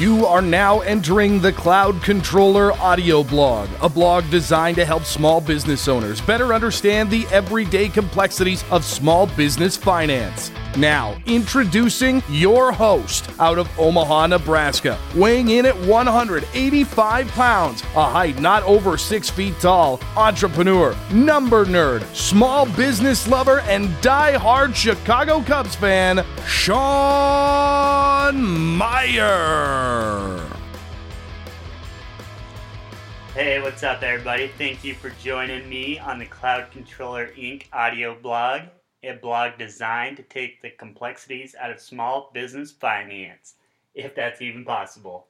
You are now entering the Cloud Controller audio blog, a blog designed to help small business owners better understand the everyday complexities of small business finance. Now, introducing your host out of Omaha, Nebraska, weighing in at 185 pounds, a height not over six feet tall, entrepreneur, number nerd, small business lover, and die-hard Chicago Cubs fan, Sean Meyer. Hey, what's up, everybody? Thank you for joining me on the Cloud Controller Inc. audio blog a blog designed to take the complexities out of small business finance, if that's even possible.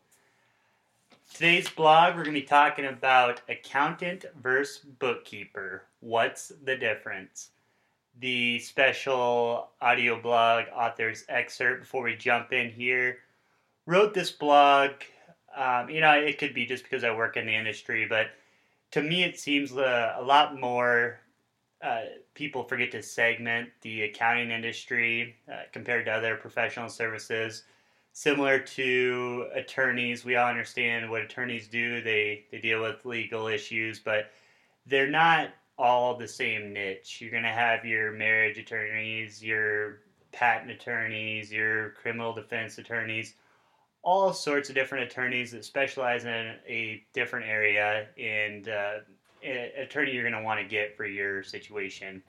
Today's blog, we're going to be talking about accountant versus bookkeeper. What's the difference? The special audio blog author's excerpt before we jump in here wrote this blog. Um, you know, it could be just because I work in the industry, but to me, it seems a, a lot more uh, people forget to segment the accounting industry uh, compared to other professional services. Similar to attorneys, we all understand what attorneys do. They they deal with legal issues, but they're not all the same niche. You're going to have your marriage attorneys, your patent attorneys, your criminal defense attorneys, all sorts of different attorneys that specialize in a different area and uh, attorney you're going to want to get for your situation.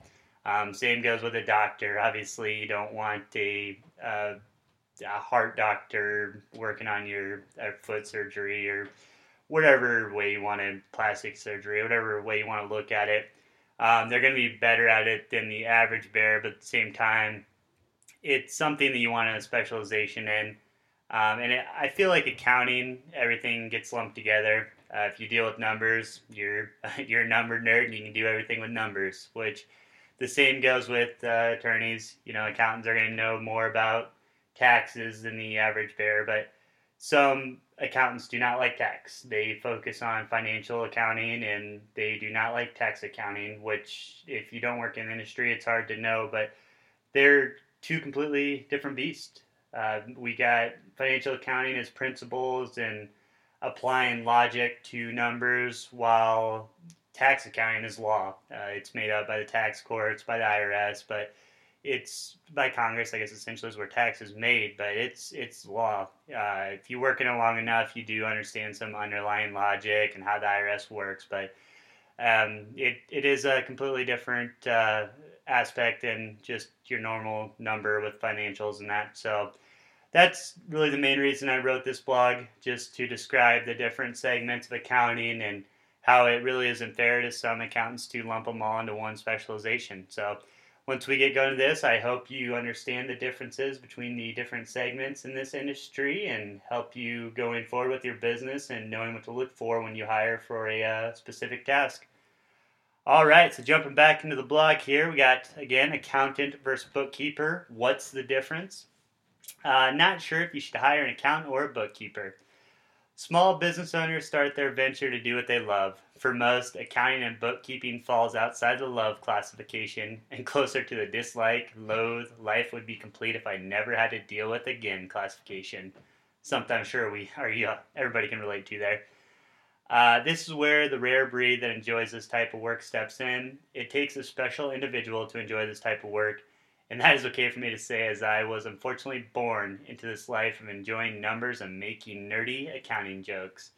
Um, same goes with a doctor. Obviously, you don't want a, a heart doctor working on your foot surgery or whatever way you want to plastic surgery, whatever way you want to look at it. Um, they're going to be better at it than the average bear, but at the same time, it's something that you want a specialization in. Um, and it, I feel like accounting, everything gets lumped together. Uh, if you deal with numbers, you're you're a number nerd and you can do everything with numbers. Which the same goes with uh, attorneys. You know, accountants are going to know more about taxes than the average bear, but some accountants do not like tax. They focus on financial accounting and they do not like tax accounting. Which, if you don't work in the industry, it's hard to know, but they're two completely different beasts. Uh, we got financial accounting as principles and applying logic to numbers while tax accounting is law. Uh, it's made up by the tax courts, by the IRS, but it's by Congress. I guess essentially is where tax is made, but it's it's law. Uh, if you work in it long enough, you do understand some underlying logic and how the IRS works. But um, it it is a completely different uh, aspect than just your normal number with financials and that. So that's really the main reason I wrote this blog, just to describe the different segments of accounting and how it really isn't fair to some accountants to lump them all into one specialization. So, once we get going to this, I hope you understand the differences between the different segments in this industry and help you going forward with your business and knowing what to look for when you hire for a uh, specific task. All right, so jumping back into the blog here, we got again accountant versus bookkeeper. What's the difference? Uh, not sure if you should hire an accountant or a bookkeeper. Small business owners start their venture to do what they love. For most, accounting and bookkeeping falls outside the love classification and closer to the dislike, loathe, life would be complete if I never had to deal with again classification. Something I'm sure we are yeah, everybody can relate to there. Uh, this is where the rare breed that enjoys this type of work steps in. It takes a special individual to enjoy this type of work, and that is okay for me to say, as I was unfortunately born into this life of enjoying numbers and making nerdy accounting jokes.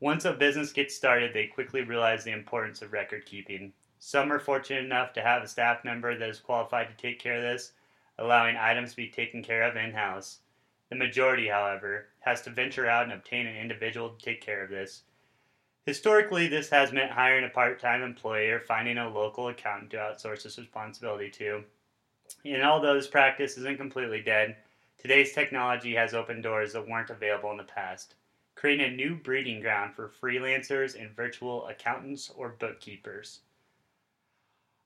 Once a business gets started, they quickly realize the importance of record keeping. Some are fortunate enough to have a staff member that is qualified to take care of this, allowing items to be taken care of in house. The majority, however, has to venture out and obtain an individual to take care of this. Historically, this has meant hiring a part time employee or finding a local accountant to outsource this responsibility to. And although this practice isn't completely dead, today's technology has opened doors that weren't available in the past, creating a new breeding ground for freelancers and virtual accountants or bookkeepers.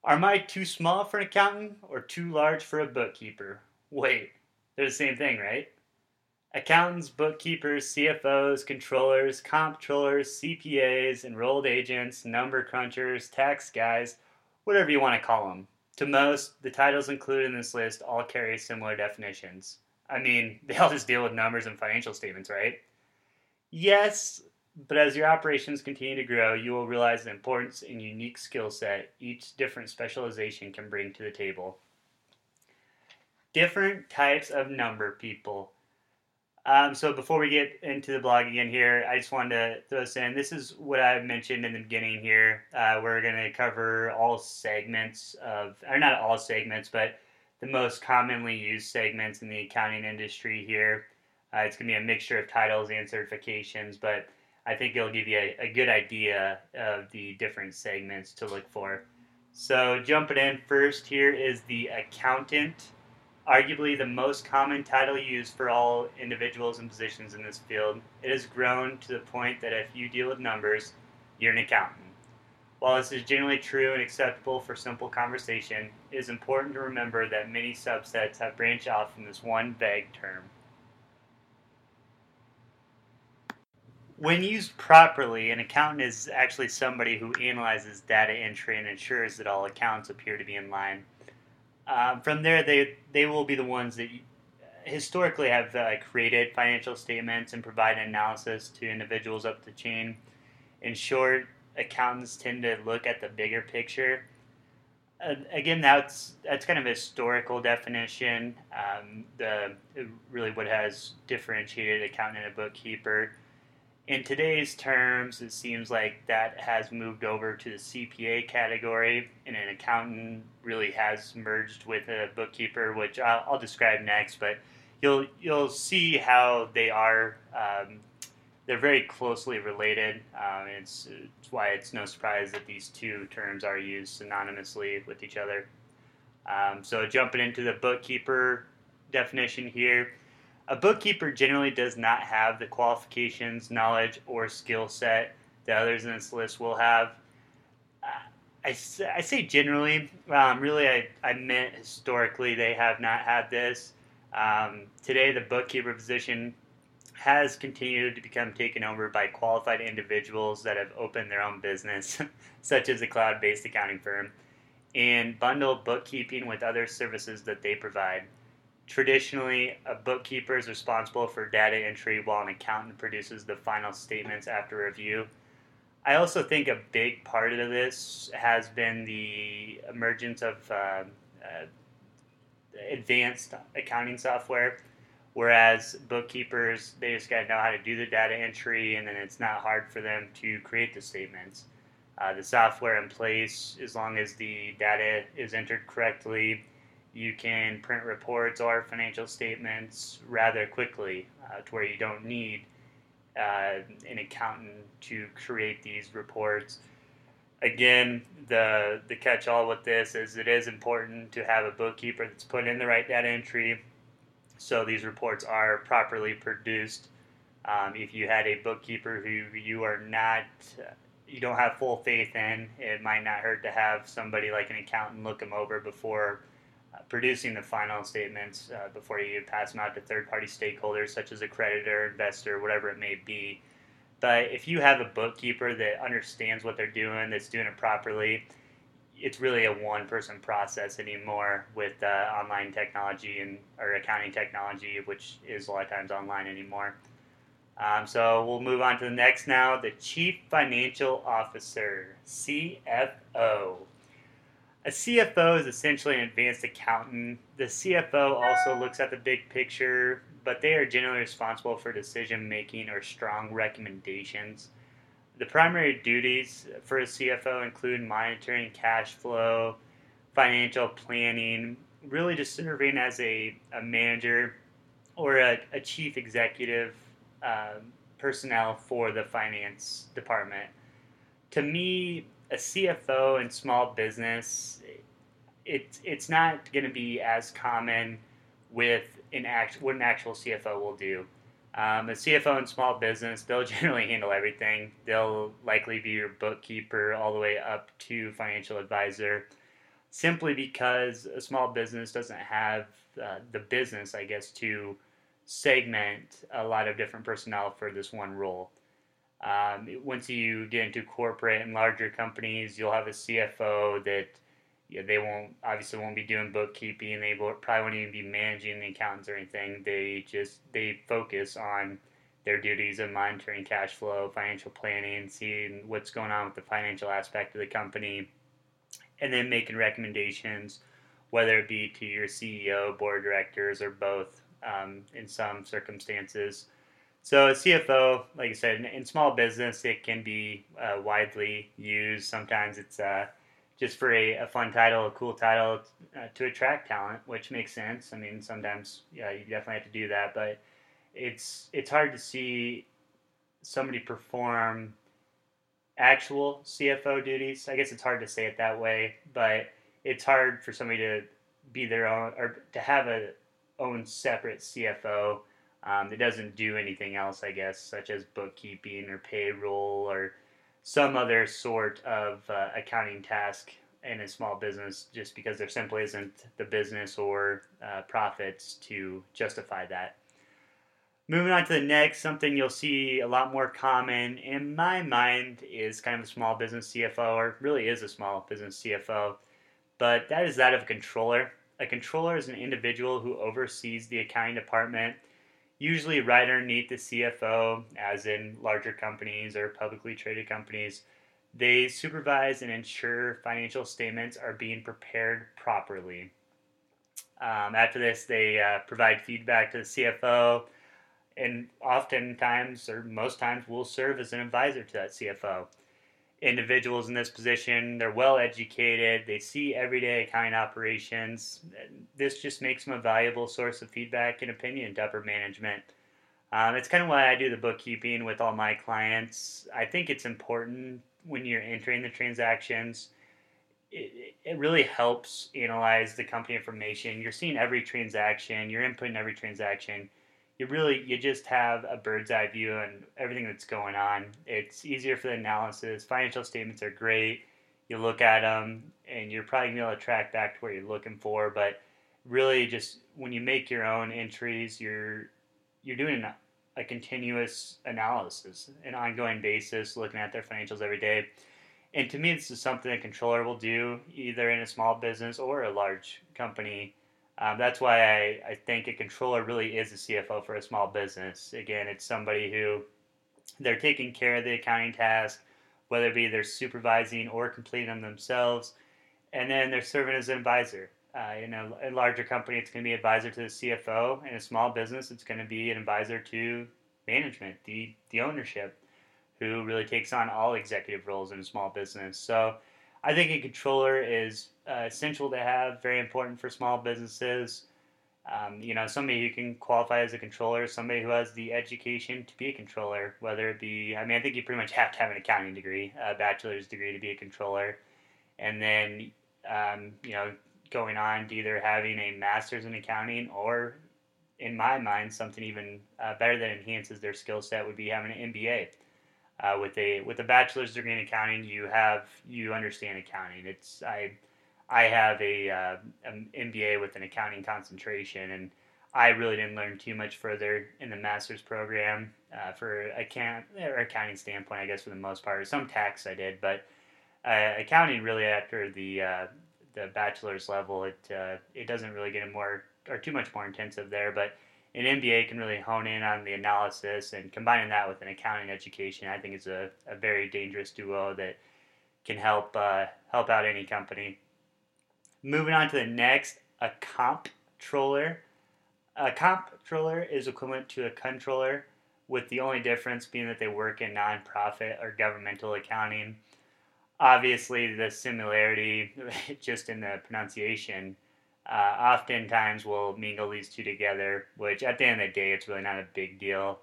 Are my too small for an accountant or too large for a bookkeeper? Wait, they're the same thing, right? Accountants, bookkeepers, CFOs, controllers, comptrollers, CPAs, enrolled agents, number crunchers, tax guys, whatever you want to call them. To most, the titles included in this list all carry similar definitions I mean, they all just deal with numbers and financial statements, right? Yes, but as your operations continue to grow, you will realize the importance and unique skill set each different specialization can bring to the table. Different types of number people. Um, so before we get into the blog again here, I just wanted to throw this in. This is what I mentioned in the beginning here. Uh, we're going to cover all segments of, or not all segments, but the most commonly used segments in the accounting industry here. Uh, it's going to be a mixture of titles and certifications, but I think it'll give you a, a good idea of the different segments to look for. So, jumping in first here is the accountant, arguably the most common title used for all individuals and positions in this field. It has grown to the point that if you deal with numbers, you're an accountant. While this is generally true and acceptable for simple conversation, it is important to remember that many subsets have branched off from this one vague term. When used properly, an accountant is actually somebody who analyzes data entry and ensures that all accounts appear to be in line. Um, from there, they they will be the ones that historically have uh, created financial statements and provide analysis to individuals up the chain. In short, accountants tend to look at the bigger picture. Uh, again, that's that's kind of a historical definition. Um, the really what has differentiated accountant and a bookkeeper in today's terms, it seems like that has moved over to the CPA category, and an accountant really has merged with a bookkeeper, which I'll, I'll describe next. But you'll you'll see how they are. Um, they're very closely related. Um, it's, it's why it's no surprise that these two terms are used synonymously with each other. Um, so jumping into the bookkeeper definition here a bookkeeper generally does not have the qualifications, knowledge, or skill set that others in this list will have. I, I say generally, um, really, I, I meant historically they have not had this. Um, today, the bookkeeper position has continued to become taken over by qualified individuals that have opened their own business, such as a cloud based accounting firm, and bundle bookkeeping with other services that they provide. Traditionally, a bookkeeper is responsible for data entry while an accountant produces the final statements after review. I also think a big part of this has been the emergence of uh, uh, advanced accounting software, whereas bookkeepers, they just got to know how to do the data entry and then it's not hard for them to create the statements. Uh, the software in place, as long as the data is entered correctly, you can print reports or financial statements rather quickly uh, to where you don't need uh, an accountant to create these reports. Again, the the catch-all with this is it is important to have a bookkeeper that's put in the right data entry, so these reports are properly produced. Um, if you had a bookkeeper who you are not, you don't have full faith in, it might not hurt to have somebody like an accountant look them over before producing the final statements uh, before you pass them out to third party stakeholders such as a creditor, investor, whatever it may be. But if you have a bookkeeper that understands what they're doing, that's doing it properly, it's really a one person process anymore with uh, online technology and or accounting technology, which is a lot of times online anymore. Um, so we'll move on to the next now the Chief Financial Officer, CFO. A CFO is essentially an advanced accountant. The CFO also looks at the big picture, but they are generally responsible for decision making or strong recommendations. The primary duties for a CFO include monitoring cash flow, financial planning, really just serving as a, a manager or a, a chief executive um, personnel for the finance department. To me, a CFO in small business, it, it's not going to be as common with an act, what an actual CFO will do. Um, a CFO in small business, they'll generally handle everything. They'll likely be your bookkeeper all the way up to financial advisor, simply because a small business doesn't have uh, the business, I guess, to segment a lot of different personnel for this one role. Um, once you get into corporate and larger companies, you'll have a CFO that they won't obviously won't be doing bookkeeping. They probably won't even be managing the accountants or anything. They just they focus on their duties of monitoring cash flow, financial planning, seeing what's going on with the financial aspect of the company, and then making recommendations, whether it be to your CEO, board directors, or both um, in some circumstances. So, a CFO, like I said, in, in small business, it can be uh, widely used. Sometimes it's uh, just for a, a, fun title, a cool title uh, to attract talent, which makes sense. I mean, sometimes yeah, you definitely have to do that, but it's it's hard to see somebody perform actual CFO duties. I guess it's hard to say it that way, but it's hard for somebody to be their own or to have a own separate CFO um, that doesn't do anything else, I guess, such as bookkeeping or payroll or some other sort of uh, accounting task in a small business just because there simply isn't the business or uh, profits to justify that. Moving on to the next, something you'll see a lot more common in my mind is kind of a small business CFO, or really is a small business CFO, but that is that of a controller. A controller is an individual who oversees the accounting department usually right underneath the CFO, as in larger companies or publicly traded companies. They supervise and ensure financial statements are being prepared properly. Um, after this, they uh, provide feedback to the CFO, and oftentimes, or most times, will serve as an advisor to that CFO individuals in this position. They're well educated. They see everyday accounting operations. This just makes them a valuable source of feedback and opinion to upper management. Um, it's kind of why I do the bookkeeping with all my clients. I think it's important when you're entering the transactions. It, it really helps analyze the company information. You're seeing every transaction, you're inputting every transaction you really you just have a bird's eye view on everything that's going on. It's easier for the analysis. Financial statements are great. You look at them, and you're probably gonna be able to track back to where you're looking for. But really, just when you make your own entries, you're you're doing a continuous analysis, an ongoing basis, looking at their financials every day. And to me, this is something a controller will do either in a small business or a large company um, that's why I, I think a controller really is a CFO for a small business. Again, it's somebody who they're taking care of the accounting task, whether it be they're supervising or completing them themselves, and then they're serving as an advisor. Uh, in a, a, larger company, it's going to be advisor to the CFO. In a small business, it's going to be an advisor to management, the the ownership, who really takes on all executive roles in a small business. So I think a controller is uh, essential to have, very important for small businesses. Um, you know, somebody who can qualify as a controller, somebody who has the education to be a controller, whether it be, I mean, I think you pretty much have to have an accounting degree, a bachelor's degree to be a controller. And then, um, you know, going on to either having a master's in accounting or, in my mind, something even uh, better that enhances their skill set would be having an MBA. Uh, with a with a bachelor's degree in accounting, you have you understand accounting. It's I I have a uh, an MBA with an accounting concentration, and I really didn't learn too much further in the master's program uh, for account or accounting standpoint. I guess for the most part, some tax I did, but uh, accounting really after the uh, the bachelor's level, it uh, it doesn't really get more or too much more intensive there, but an MBA can really hone in on the analysis and combining that with an accounting education, I think is a, a very dangerous duo that can help uh, help out any company. Moving on to the next, a comptroller. A comptroller is equivalent to a controller, with the only difference being that they work in nonprofit or governmental accounting. Obviously, the similarity just in the pronunciation uh, oftentimes we'll mingle these two together, which at the end of the day, it's really not a big deal.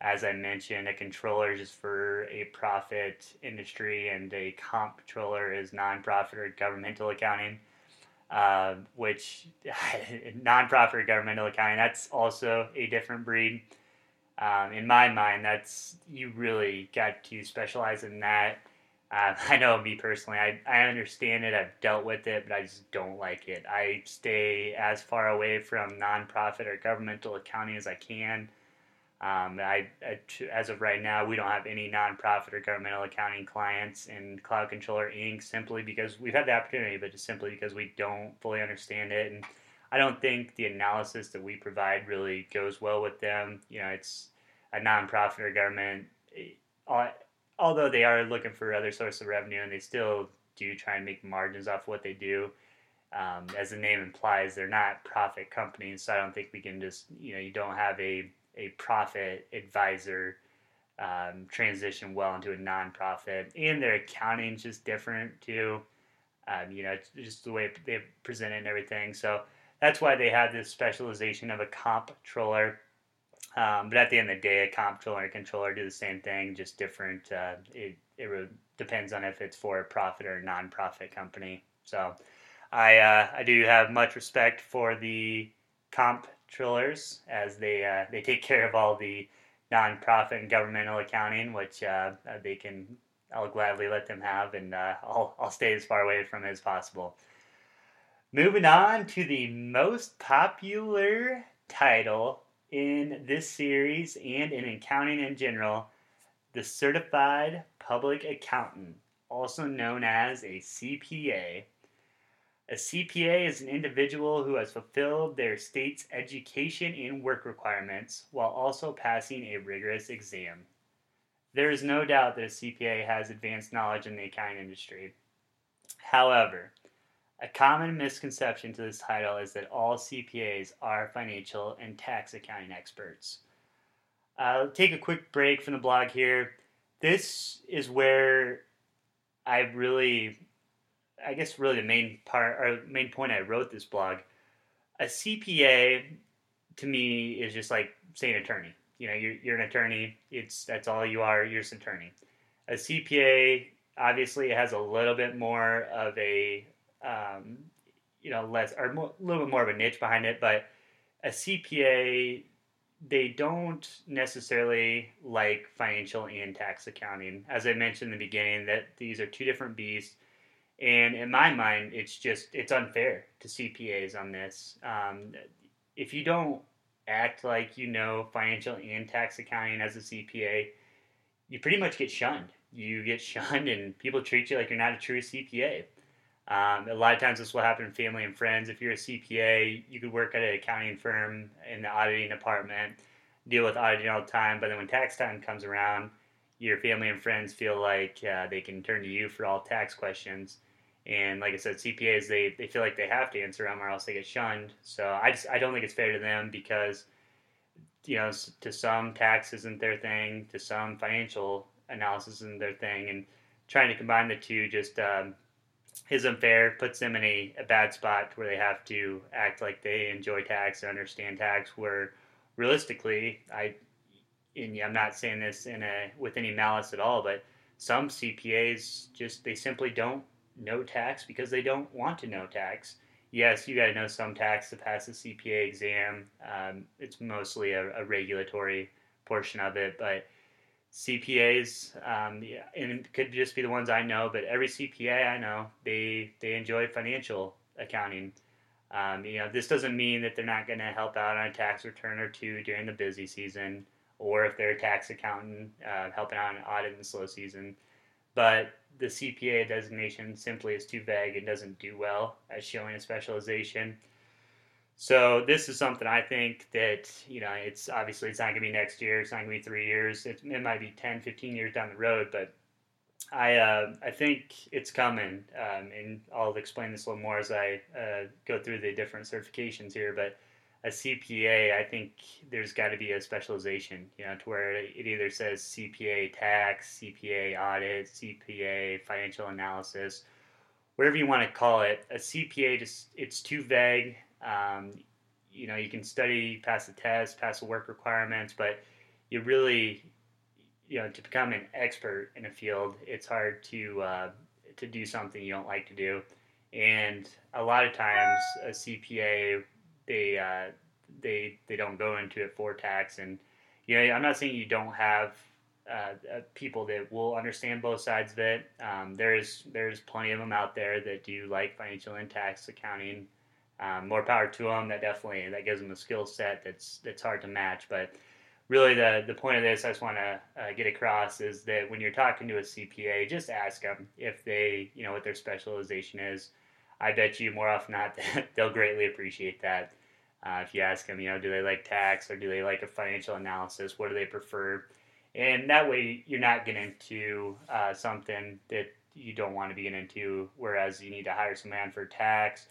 As I mentioned, a controller is for a profit industry, and a comptroller is nonprofit or governmental accounting uh, which nonprofit or governmental accounting, that's also a different breed. Um, in my mind, that's you really got to specialize in that. Uh, I know me personally, I, I understand it, I've dealt with it, but I just don't like it. I stay as far away from nonprofit or governmental accounting as I can. Um, I, as of right now, we don't have any nonprofit or governmental accounting clients in Cloud Controller Inc. simply because we've had the opportunity, but just simply because we don't fully understand it. And I don't think the analysis that we provide really goes well with them. You know, it's a nonprofit or government, eh, although they are looking for other sources of revenue and they still do try and make margins off what they do. Um, as the name implies, they're not profit companies, so I don't think we can just, you know, you don't have a a profit advisor um, transition well into a nonprofit, and their accounting is just different too. Um, you know, just the way they present it and everything. So that's why they have this specialization of a comptroller. Um, but at the end of the day, a comptroller and a controller do the same thing, just different. Uh, it it re- depends on if it's for a profit or a nonprofit company. So I uh, I do have much respect for the comp Trillers as they uh, they take care of all the nonprofit and governmental accounting, which uh, uh, they can. I'll gladly let them have, and uh, I'll I'll stay as far away from it as possible. Moving on to the most popular title in this series and in accounting in general, the Certified Public Accountant, also known as a CPA. A CPA is an individual who has fulfilled their state's education and work requirements while also passing a rigorous exam. There is no doubt that a CPA has advanced knowledge in the accounting industry. However, a common misconception to this title is that all CPAs are financial and tax accounting experts. I'll take a quick break from the blog here. This is where I really I guess really the main part or main point I wrote this blog. A CPA to me is just like saying attorney. You know, you're, you're an attorney. It's that's all you are. You're an attorney. A CPA obviously has a little bit more of a um, you know less or a little bit more of a niche behind it, but a CPA they don't necessarily like financial and tax accounting. As I mentioned in the beginning, that these are two different beasts. And in my mind, it's just it's unfair to CPAs on this. Um, if you don't act like you know financial and tax accounting as a CPA, you pretty much get shunned. You get shunned, and people treat you like you're not a true CPA. Um, a lot of times, this will happen in family and friends. If you're a CPA, you could work at an accounting firm in the auditing department, deal with auditing all the time, but then when tax time comes around, your family and friends feel like uh, they can turn to you for all tax questions. And like I said, CPAs they, they feel like they have to answer them or else they get shunned. So I just I don't think it's fair to them because you know to some tax isn't their thing, to some financial analysis isn't their thing, and trying to combine the two just um, is unfair. Puts them in a, a bad spot where they have to act like they enjoy tax and understand tax. Where realistically, I and I'm not saying this in a with any malice at all, but some CPAs just they simply don't know tax because they don't want to know tax. Yes, you got to know some tax to pass the CPA exam. Um, it's mostly a, a, regulatory portion of it, but CPAs, um, and it could just be the ones I know, but every CPA I know, they they enjoy financial accounting. Um, you know, this doesn't mean that they're not going to help out on a tax return or two during the busy season, or if they're a tax accountant uh, helping out on audit in the slow season. But the CPA designation simply is too vague and doesn't do well at showing a specialization. So this is something I think that, you know, it's obviously it's not going to be next year. It's not going to be three years. It, it, might be 10, 15 years down the road, but I, uh, I think it's coming. Um, and I'll explain this a little more as I uh, go through the different certifications here. But a CPA, I think there's got to be a specialization, you know, to where it either says CPA tax, CPA audit, CPA financial analysis, whatever you want to call it. A CPA just it's too vague. Um, you know, you can study, pass the test, pass the work requirements, but you really, you know, to become an expert in a field, it's hard to uh, to do something you don't like to do. And a lot of times, a CPA they uh, they they don't go into it for tax. And you know, I'm not saying you don't have uh, uh, people that will understand both sides of it. Um, there's there's plenty of them out there that do like financial and tax accounting. Um, more power to them. That definitely that gives them a skill set that's that's hard to match. But really the the point of this I just want to uh, get across is that when you're talking to a CPA, just ask them if they you know what their specialization is. I bet you more often not they'll greatly appreciate that. Uh, if you ask them, you know, do they like tax or do they like a financial analysis? What do they prefer? And that way, you're not getting into uh, something that you don't want to be getting into. Whereas you need to hire some man for tax,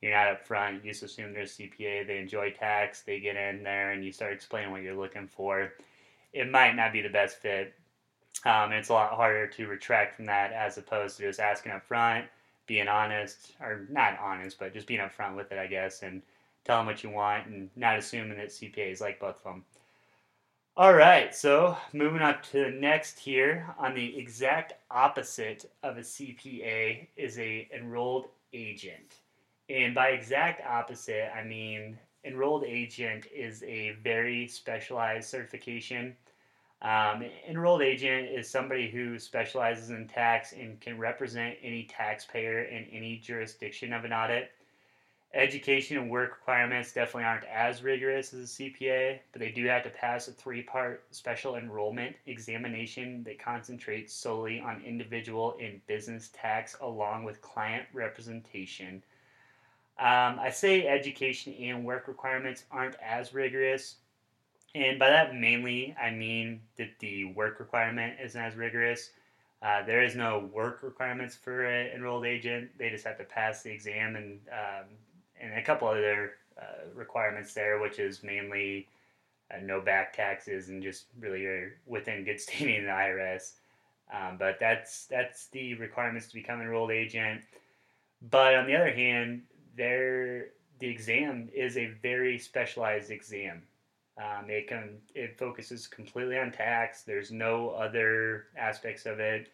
you're not up front. You just assume they're a CPA, they enjoy tax, they get in there, and you start explaining what you're looking for. It might not be the best fit. Um, it's a lot harder to retract from that as opposed to just asking up front, being honest, or not honest, but just being upfront with it, I guess, and tell them what you want and not assuming that CPAs like both of them. All right, so moving on to the next here on the exact opposite of a CPA is a enrolled agent. And by exact opposite, I mean enrolled agent is a very specialized certification. Um, enrolled agent is somebody who specializes in tax and can represent any taxpayer in any jurisdiction of an audit. Education and work requirements definitely aren't as rigorous as a CPA, but they do have to pass a three part special enrollment examination that concentrates solely on individual and business tax along with client representation. Um, I say education and work requirements aren't as rigorous, and by that mainly I mean that the work requirement isn't as rigorous. Uh, there is no work requirements for an enrolled agent. They just have to pass the exam and um, and a couple other uh, requirements there, which is mainly uh, no back taxes and just really are within good standing in the IRS. Um, but that's that's the requirements to become an enrolled agent. But on the other hand, there the exam is a very specialized exam. Um, it can it focuses completely on tax. There's no other aspects of it.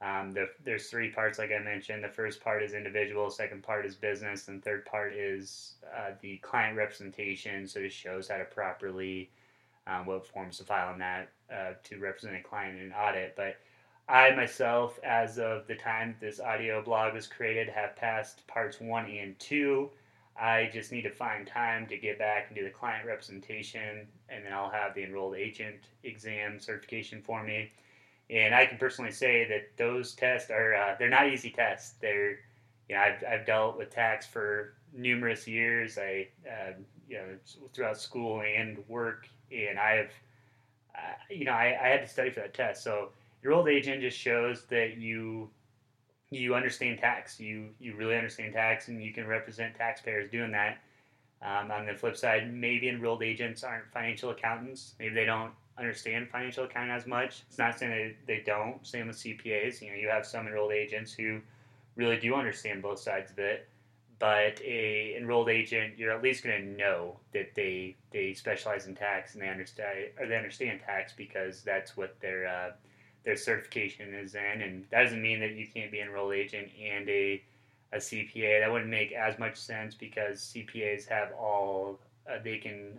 Um, the, there's three parts, like I mentioned. The first part is individual, second part is business, and third part is uh, the client representation. So it shows how to properly um, what forms to file on that uh, to represent a client in an audit. But I myself, as of the time this audio blog was created, have passed parts one and two. I just need to find time to get back and do the client representation, and then I'll have the enrolled agent exam certification for me. And I can personally say that those tests are uh, they're not easy tests. They're you know I've, I've dealt with tax for numerous years. I uh, you know throughout school and work, and I've uh, you know I, I had to study for that test. So enrolled agent just shows that you you understand tax. You you really understand tax, and you can represent taxpayers doing that. Um, on the flip side, maybe enrolled agents aren't financial accountants. Maybe they don't understand financial accounting as much. It's not saying that they don't. Same with CPAs. You know, you have some enrolled agents who really do understand both sides of it. But a enrolled agent, you're at least going to know that they they specialize in tax and they understand or they understand tax because that's what their uh, their certification is in, and that doesn't mean that you can't be an enrolled agent and a a CPA. That wouldn't make as much sense because CPAs have all uh, they can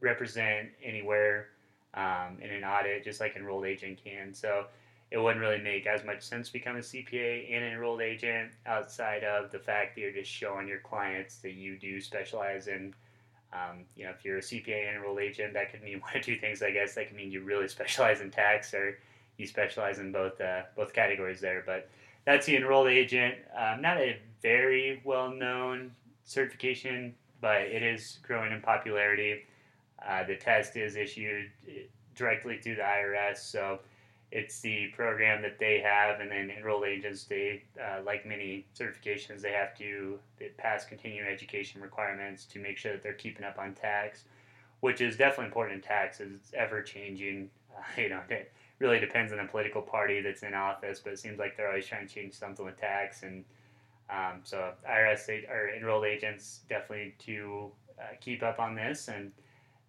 represent anywhere um, in an audit, just like an enrolled agent can. So it wouldn't really make as much sense to become a CPA and an enrolled agent outside of the fact that you're just showing your clients that you do specialize in. Um, you know, if you're a CPA and enrolled agent, that could mean one of two things, I guess. That could mean you really specialize in tax, or you specialize in both uh, both categories there. But that's the enrolled agent. Um, not a very well known certification, but it is growing in popularity. Uh, the test is issued directly through the IRS, so it's the program that they have, and then enrolled agents, they, uh, like many certifications, they have to pass continuing education requirements to make sure that they're keeping up on tax, which is definitely important in tax. It's ever changing. Uh, you know, really depends on the political party that's in office, but it seems like they're always trying to change something with tax, and um, so IRS or enrolled agents definitely to uh, keep up on this and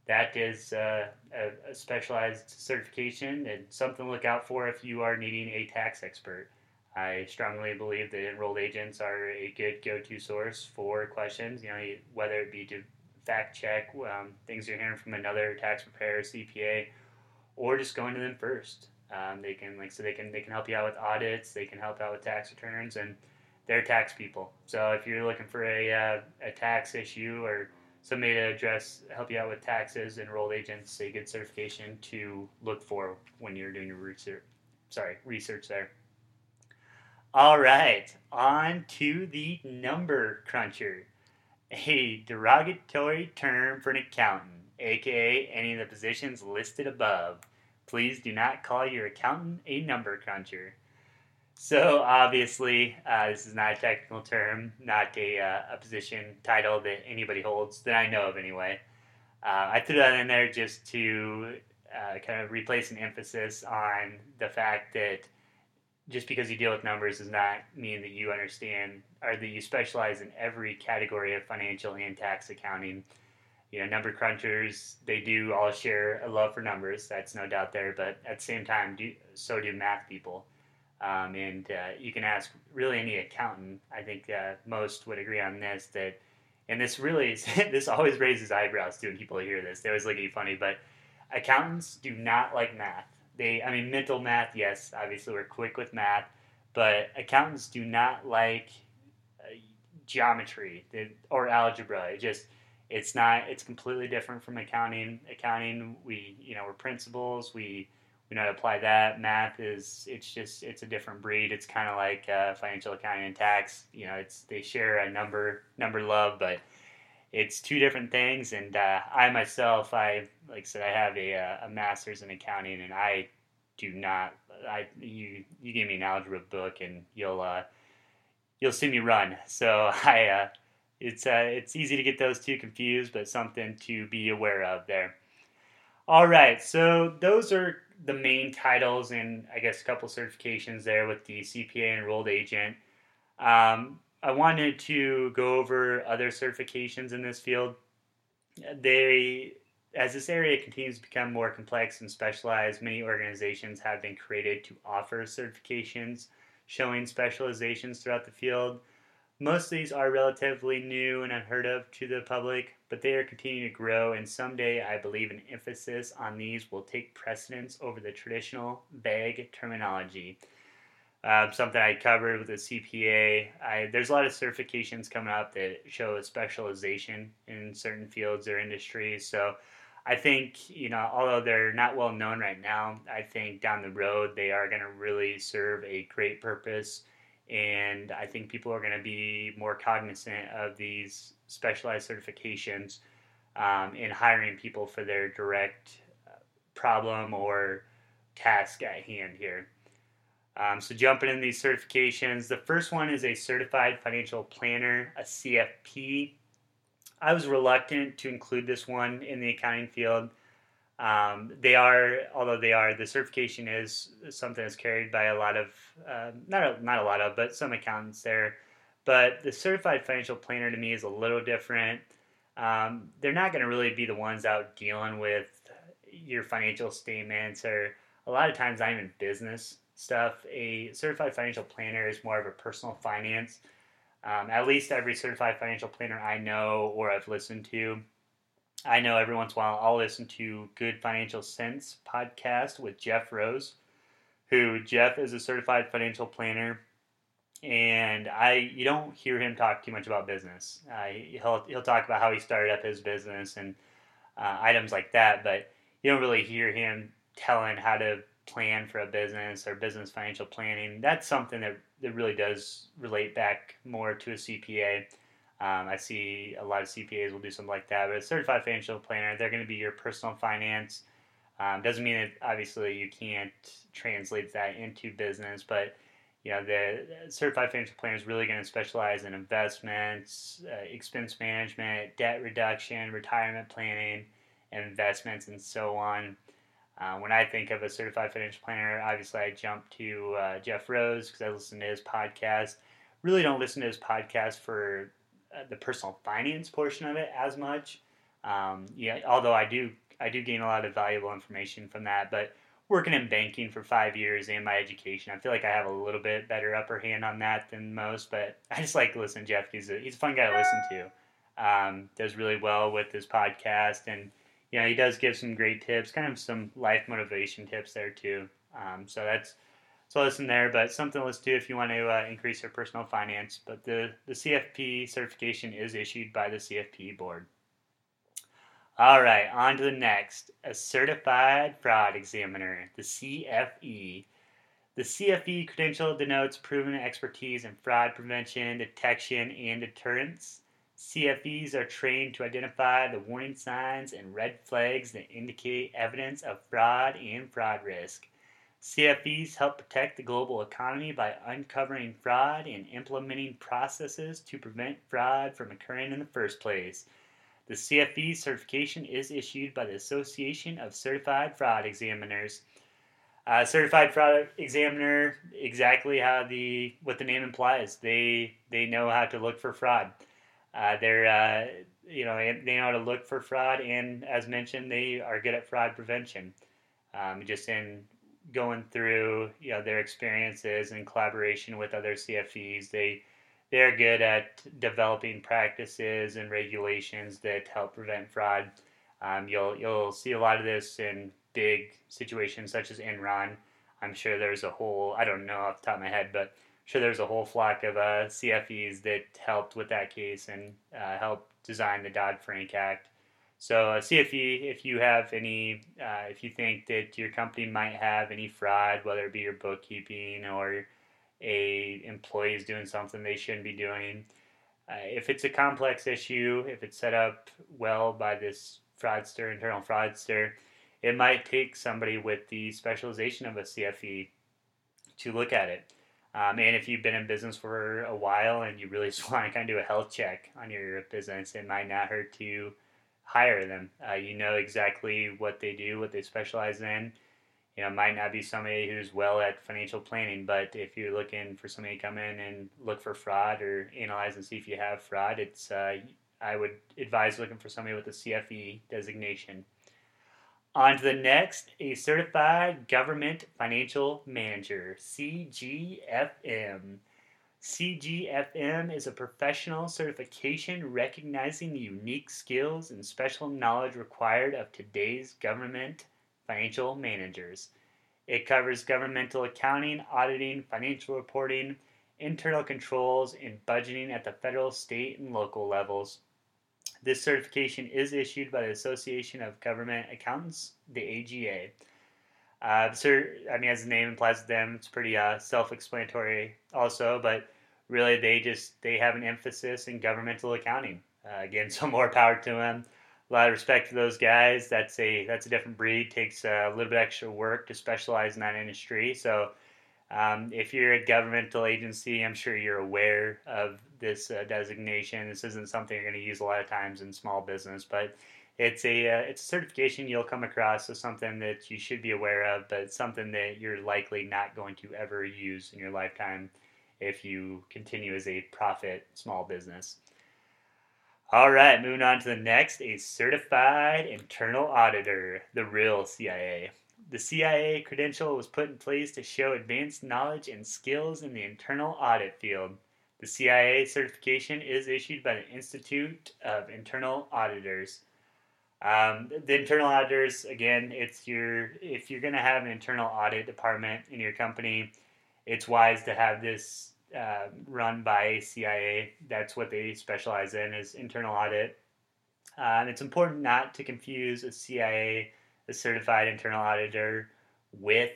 that is uh, a, a, specialized certification and something to look out for if you are needing a tax expert. I strongly believe that enrolled agents are a good go-to source for questions. You know, whether it be to fact check um, things you're hearing from another tax preparer, CPA, or just going to them first. Um, they can like so they can they can help you out with audits. They can help out with tax returns, and they're tax people. So if you're looking for a uh, a tax issue or somebody to address, help you out with taxes, enrolled agents, a good certification to look for when you're doing your research. Sorry, research there. All right, on to the number cruncher, a derogatory term for an accountant, aka any of the positions listed above. Please do not call your accountant a number cruncher. So obviously, uh, this is not a technical term, not a, uh, a position title that anybody holds that I know of anyway. Uh, I threw that in there just to uh, kind of replace an emphasis on the fact that just because you deal with numbers does not mean that you understand or that you specialize in every category of financial and tax accounting. You know, number crunchers, they do all share a love for numbers. That's no doubt there. But at the same time, do, so do math people. Um, and uh, you can ask really any accountant. I think uh, most would agree on this that, and this really is, this always raises eyebrows too when people hear this. They always look at you funny, but accountants do not like math. They, I mean, mental math, yes, obviously we're quick with math, but accountants do not like uh, geometry or algebra. It just it's not it's completely different from accounting. Accounting, we you know we're principals. We we know how to apply that. Math is it's just it's a different breed. It's kind of like uh, financial accounting and tax. You know, it's they share a number number love, but it's two different things. And uh, I myself, I like I said, I have a, uh, a master's in accounting, and I do not. I you you give me an algebra book, and you'll uh, you'll see me run. So I uh, it's uh, it's easy to get those two confused, but something to be aware of there. All right, so those are the main titles and I guess a couple certifications there with the CPA enrolled agent. Um, I wanted to go over other certifications in this field. They, as this area continues to become more complex and specialized, many organizations have been created to offer certifications showing specializations throughout the field. Most of these are relatively new and unheard of to the public, but they are continuing to grow, and someday I believe an emphasis on these will take precedence over the traditional vague terminology. Uh, something I covered with the CPA. I, there's a lot of certifications coming up that show a specialization in certain fields or industries. So I think, you know, although they're not well known right now, I think down the road they are going to really serve a great purpose and I think people are going to be more cognizant of these specialized certifications um, in hiring people for their direct uh, problem or task at hand here. Um, so, jumping in these certifications, the first one is a certified financial planner, a CFP. I was reluctant to include this one in the accounting field um, they are, although they are, the certification is something that's carried by a lot of, uh, not a, not a lot of, but some accountants there. But the certified financial planner to me is a little different. Um, they're not going to really be the ones out dealing with your financial statements or a lot of times not even business stuff. A certified financial planner is more of a personal finance. Um, at least every certified financial planner I know or I've listened to I know every once in a while I'll listen to Good Financial Cents podcast with Jeff Rose, who Jeff is a certified financial planner, and I you don't hear him talk too much about business. Uh, he'll he'll talk about how he started up his business and uh, items like that, but you don't really hear him telling how to plan for a business or business financial planning. That's something that that really does relate back more to a CPA. Um, I see a lot of CPAs will do something like that, but a certified financial planner, they're going to be your personal finance. Um, doesn't mean that obviously you can't translate that into business, but you know the certified financial planner is really going to specialize in investments, uh, expense management, debt reduction, retirement planning, investments, and so on. Uh, when I think of a certified financial planner, obviously I jump to uh, Jeff Rose because I listen to his podcast. Really don't listen to his podcast for the personal finance portion of it as much. Um, yeah, although I do I do gain a lot of valuable information from that, but working in banking for five years and my education, I feel like I have a little bit better upper hand on that than most. But I just like to listen to Jeff. He's a, he's a fun guy to listen to. Um, does really well with his podcast, and you know he does give some great tips, kind of some life motivation tips there too. Um, so that's so listen there, but something to listen to if you want to uh, increase your personal finance. But the, the CFP certification is issued by the CFP board. All right, on to the next. A certified fraud examiner, the CFE. The CFE credential denotes proven expertise in fraud prevention, detection, and deterrence. CFEs are trained to identify the warning signs and red flags that indicate evidence of fraud and fraud risk. CFEs help protect the global economy by uncovering fraud and implementing processes to prevent fraud from occurring in the first place. The CFE certification is issued by the Association of Certified Fraud Examiners. Uh, certified fraud examiner, exactly how the what the name implies. They they know how to look for fraud. Uh, they're uh, you know they know how to look for fraud, and as mentioned, they are good at fraud prevention. Um, just in going through you know their experiences and collaboration with other CFEs, they they're good at developing practices and regulations that help prevent fraud. Um, you'll you'll see a lot of this in big situations such as Enron. I'm sure there's a whole, I don't know off the top of my head, but I'm sure there's a whole flock of uh, CFEs that helped with that case and uh, helped design the Dodd Frank Act. So, uh, CFE, if you have any, uh, if you think that your company might have any fraud, whether it be your bookkeeping or a employee is doing something they shouldn't be doing, uh, if it's a complex issue, if it's set up well by this fraudster, internal fraudster, it might take somebody with the specialization of a CFE to look at it. Um, and if you've been in business for a while and you really just want to kind of do a health check on your business, it might not hurt to hire them. Uh, you know exactly what they do, what they specialize in. You know, might not be somebody who's well at financial planning, but if you're looking for somebody to come in and look for fraud or analyze and see if you have fraud, it's uh, I would advise looking for somebody with a CFE designation. On to the next, a certified government financial manager, CGFM. CGFM is a professional certification recognizing the unique skills and special knowledge required of today's government financial managers. It covers governmental accounting, auditing, financial reporting, internal controls, and budgeting at the federal, state, and local levels. This certification is issued by the Association of Government Accountants, the AGA. Uh, so, I mean, as the name implies to them, it's pretty uh, self-explanatory also, but really they just, they have an emphasis in governmental accounting. Uh, again, so more power to them. A lot of respect to those guys. That's a, that's a different breed. Takes a little bit extra work to specialize in that industry. So um, if you're a governmental agency, I'm sure you're aware of this uh, designation. This isn't something you're going to use a lot of times in small business, but it's a uh, it's a certification you'll come across as something that you should be aware of, but something that you're likely not going to ever use in your lifetime if you continue as a profit small business. All right, moving on to the next, a certified internal auditor, the real CIA. The CIA credential was put in place to show advanced knowledge and skills in the internal audit field. The CIA certification is issued by the Institute of Internal Auditors. Um, the internal auditors, again, it's your if you're going to have an internal audit department in your company, it's wise to have this uh, run by CIA. That's what they specialize in is internal audit. Uh, and it's important not to confuse a CIA a certified internal auditor with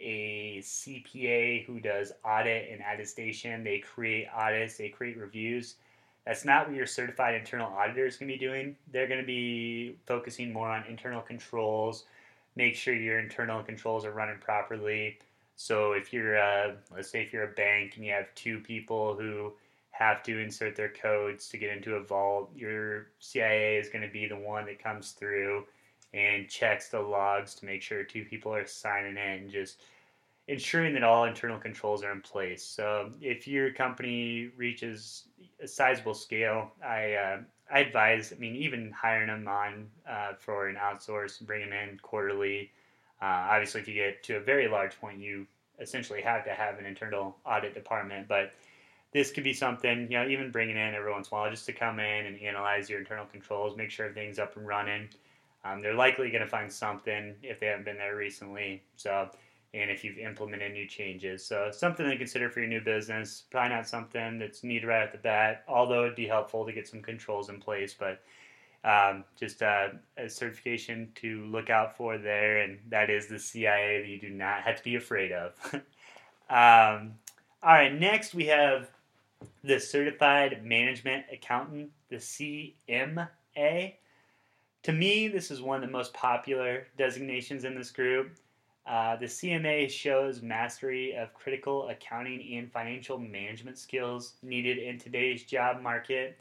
a CPA who does audit and attestation. They create audits, they create reviews. That's not what your certified internal auditor is going to be doing. They're going to be focusing more on internal controls, make sure your internal controls are running properly. So if you're, a, let's say, if you're a bank and you have two people who have to insert their codes to get into a vault, your CIA is going to be the one that comes through and checks the logs to make sure two people are signing in, just ensuring that all internal controls are in place. So if your company reaches a sizable scale, I uh, I advise. I mean, even hiring them on uh, for an outsource, bring them in quarterly. Uh, obviously, if you get to a very large point, you essentially have to have an internal audit department, but this could be something, you know, even bringing in every once in a while just to come in and analyze your internal controls, make sure everything's up and running. Um, they're likely going to find something if they haven't been there recently. So, and if you've implemented new changes, so something to consider for your new business. Probably not something that's needed right at the bat, although it'd be helpful to get some controls in place. But Um, just uh, a certification to look out for there, and that is the CIA that you do not have to be afraid of. um, all right, next we have the Certified Management Accountant, the CMA. To me, this is one of the most popular designations in this group. Uh, the CMA shows mastery of critical accounting and financial management skills needed in today's job market.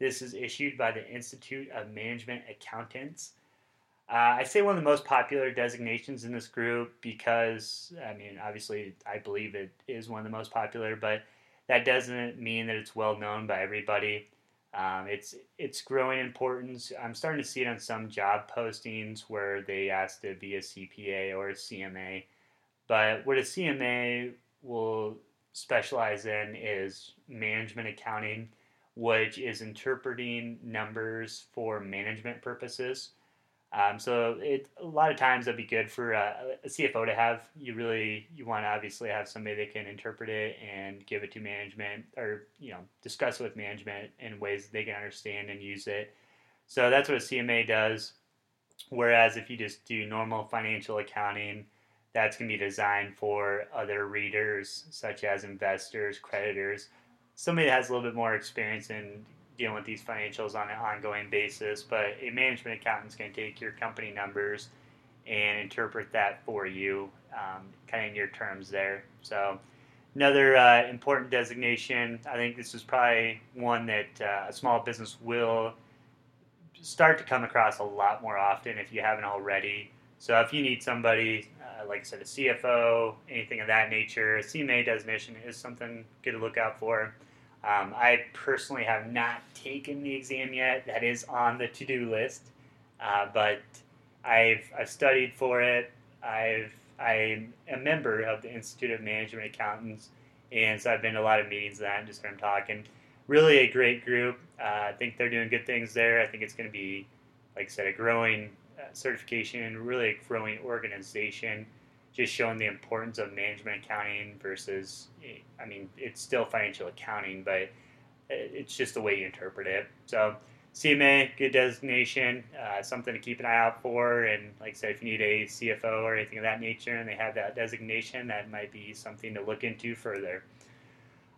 This is issued by the Institute of Management Accountants. Uh, I say one of the most popular designations in this group because, I mean, obviously, I believe it is one of the most popular, but that doesn't mean that it's well known by everybody. Um, it's it's growing importance. I'm starting to see it on some job postings where they ask to be a CPA or a CMA. But what a CMA will specialize in is management accounting, which is interpreting numbers for management purposes. Um, so it a lot of times that'd be good for a, a CFO to have. You really you want to obviously have somebody that can interpret it and give it to management, or you know discuss it with management in ways that they can understand and use it. So that's what a CMA does. Whereas if you just do normal financial accounting, that's going to be designed for other readers such as investors, creditors, somebody that has a little bit more experience in dealing with these financials on an ongoing basis. But a management accountant is going to take your company numbers and interpret that for you, um, kind of in your terms there. So, another uh, important designation. I think this is probably one that uh, a small business will start to come across a lot more often if you haven't already. So, if you need somebody, uh, like I said, a CFO, anything of that nature, a CMA designation is something good to look out for. Um, I personally have not taken the exam yet. That is on the to-do list, uh, but I've I've studied for it. I've I'm a member of the Institute of Management Accountants, and so I've been to a lot of meetings that and just them talking. Really a great group. Uh, I think they're doing good things there. I think it's going to be, like I said, a growing uh, certification, really a growing organization just showing the importance of management accounting versus, I mean, it's still financial accounting, but it's just the way you interpret it. So, CMA, good designation, uh, something to keep an eye out for. And like I said, if you need a CFO or anything of that nature and they have that designation, that might be something to look into further.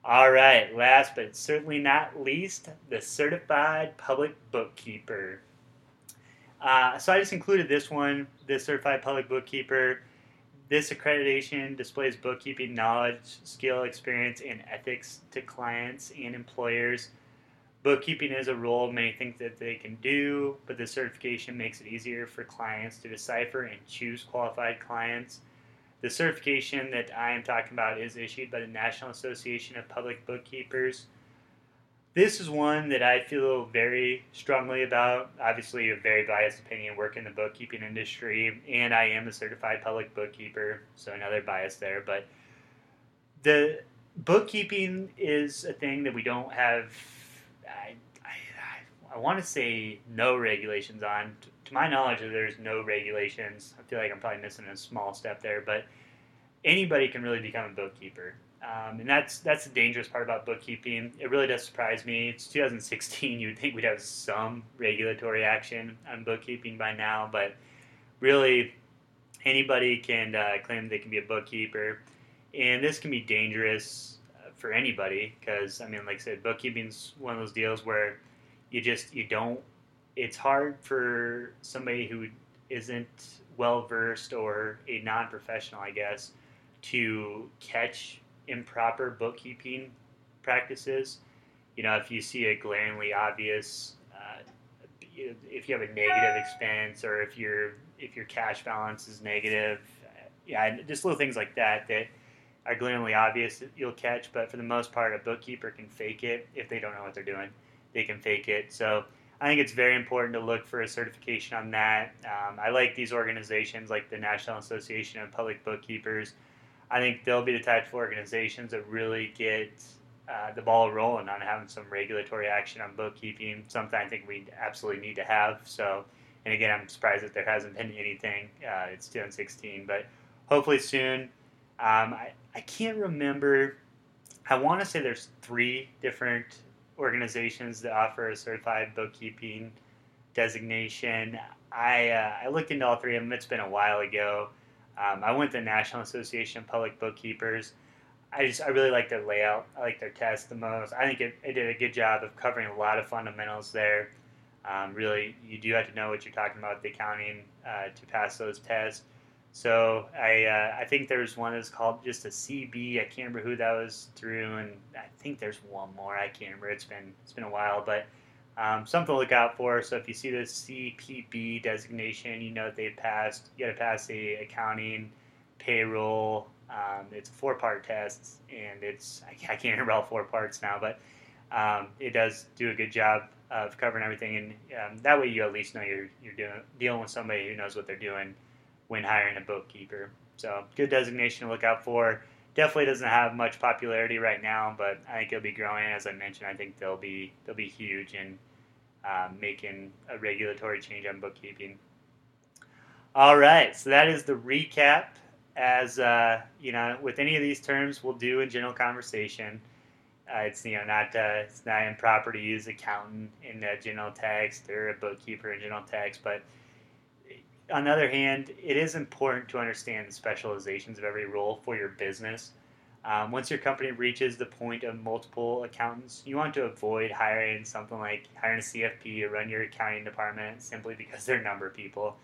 All right, last but certainly not least, the Certified Public Bookkeeper. Uh, so I just included this one, the Certified Public Bookkeeper. This accreditation displays bookkeeping knowledge, skill, experience, and ethics to clients and employers. Bookkeeping is a role many think that they can do, but the certification makes it easier for clients to decipher and choose qualified clients. The certification that I am talking about is issued by the National Association of Public Bookkeepers. This is one that I feel very strongly about. Obviously, a very biased opinion, work in the bookkeeping industry, and I am a certified public bookkeeper, so another bias there. But the bookkeeping is a thing that we don't have. I, I, I want to say no regulations on. To my knowledge, there's no regulations. I feel like I'm probably missing a small step there, but anybody can really become a bookkeeper. Um, and that's that's the dangerous part about bookkeeping. It really does surprise me. It's 2016. You'd think we'd have some regulatory action on bookkeeping by now, but really, anybody can uh, claim they can be a bookkeeper, and this can be dangerous uh, for anybody because I mean, like I said, bookkeeping's one of those deals where you just you don't. It's hard for somebody who isn't well versed or a non-professional, I guess, to catch improper bookkeeping practices. You know, if you see a glaringly obvious, uh, if you have a negative expense or if your if your cash balance is negative, yeah, just little things like that that are glaringly obvious you'll catch. But for the most part, a bookkeeper can fake it if they don't know what they're doing. They can fake it. So I think it's very important to look for a certification on that. Um, I like these organizations like the National Association of Public Bookkeepers I think they'll be the type of organizations that really get uh, the ball rolling on having some regulatory action on bookkeeping. Something I think we absolutely need to have. So, and again, I'm surprised that there hasn't been anything. Uh, it's 2016, but hopefully soon. Um, I, I can't remember. I want to say there's three different organizations that offer a certified bookkeeping designation. I uh, I looked into all three of them. It's been a while ago. Um, I went to the National Association of Public Bookkeepers. I just I really like their layout. I like their test the most. I think it, it did a good job of covering a lot of fundamentals there. Um, really, you do have to know what you're talking about the accounting uh, to pass those tests. So I uh, I think there's one that's called just a CB. I can't remember who that was through, and I think there's one more. I can't remember. It's been it's been a while, but um, something to look out for. So if you see the CPB designation, you know they've passed. You got to pass the accounting, payroll. Um, it's a four-part test, and it's I can't remember all four parts now, but um, it does do a good job of covering everything, and um, that way you at least know you're you're doing dealing with somebody who knows what they're doing when hiring a bookkeeper. So good designation to look out for. Definitely doesn't have much popularity right now, but I think it'll be growing. As I mentioned, I think they'll be they'll be huge in um, making a regulatory change on bookkeeping. All right, so that is the recap. As uh, you know, with any of these terms, we'll do in general conversation. Uh, it's you know not uh, it's not improper to use accountant in uh, general text or a bookkeeper in general text, but on the other hand, it is important to understand the specializations of every role for your business. Um, once your company reaches the point of multiple accountants, you want to avoid hiring something like hiring a CFP to run your accounting department simply because they're number people.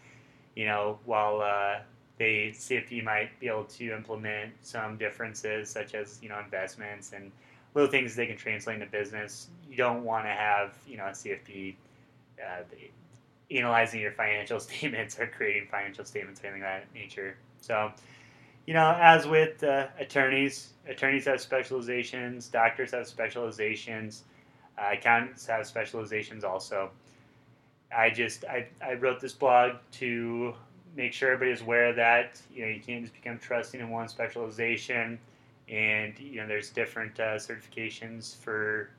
You know, while uh, they CFP might be able to implement some differences such as you know investments and little things they can translate into business, you don't want to have you know a CFP uh, analyzing your financial statements or creating financial statements or anything of that nature. So, you know, as with uh, attorneys, attorneys have specializations, doctors have specializations, uh, accountants have specializations also. I just I, I wrote this blog to make sure everybody's aware of that. You know, you can't just become trusting in one specialization, and you know, there's different uh, certifications for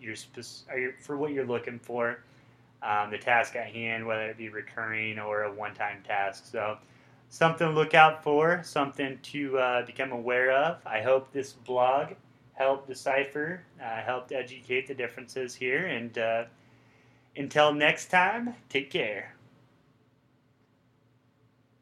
your for what you're looking for um, the task at hand, whether it be recurring or a one time task. So, something to look out for, something to uh, become aware of. I hope this blog helped decipher, uh, helped educate the differences here. And uh, until next time, take care.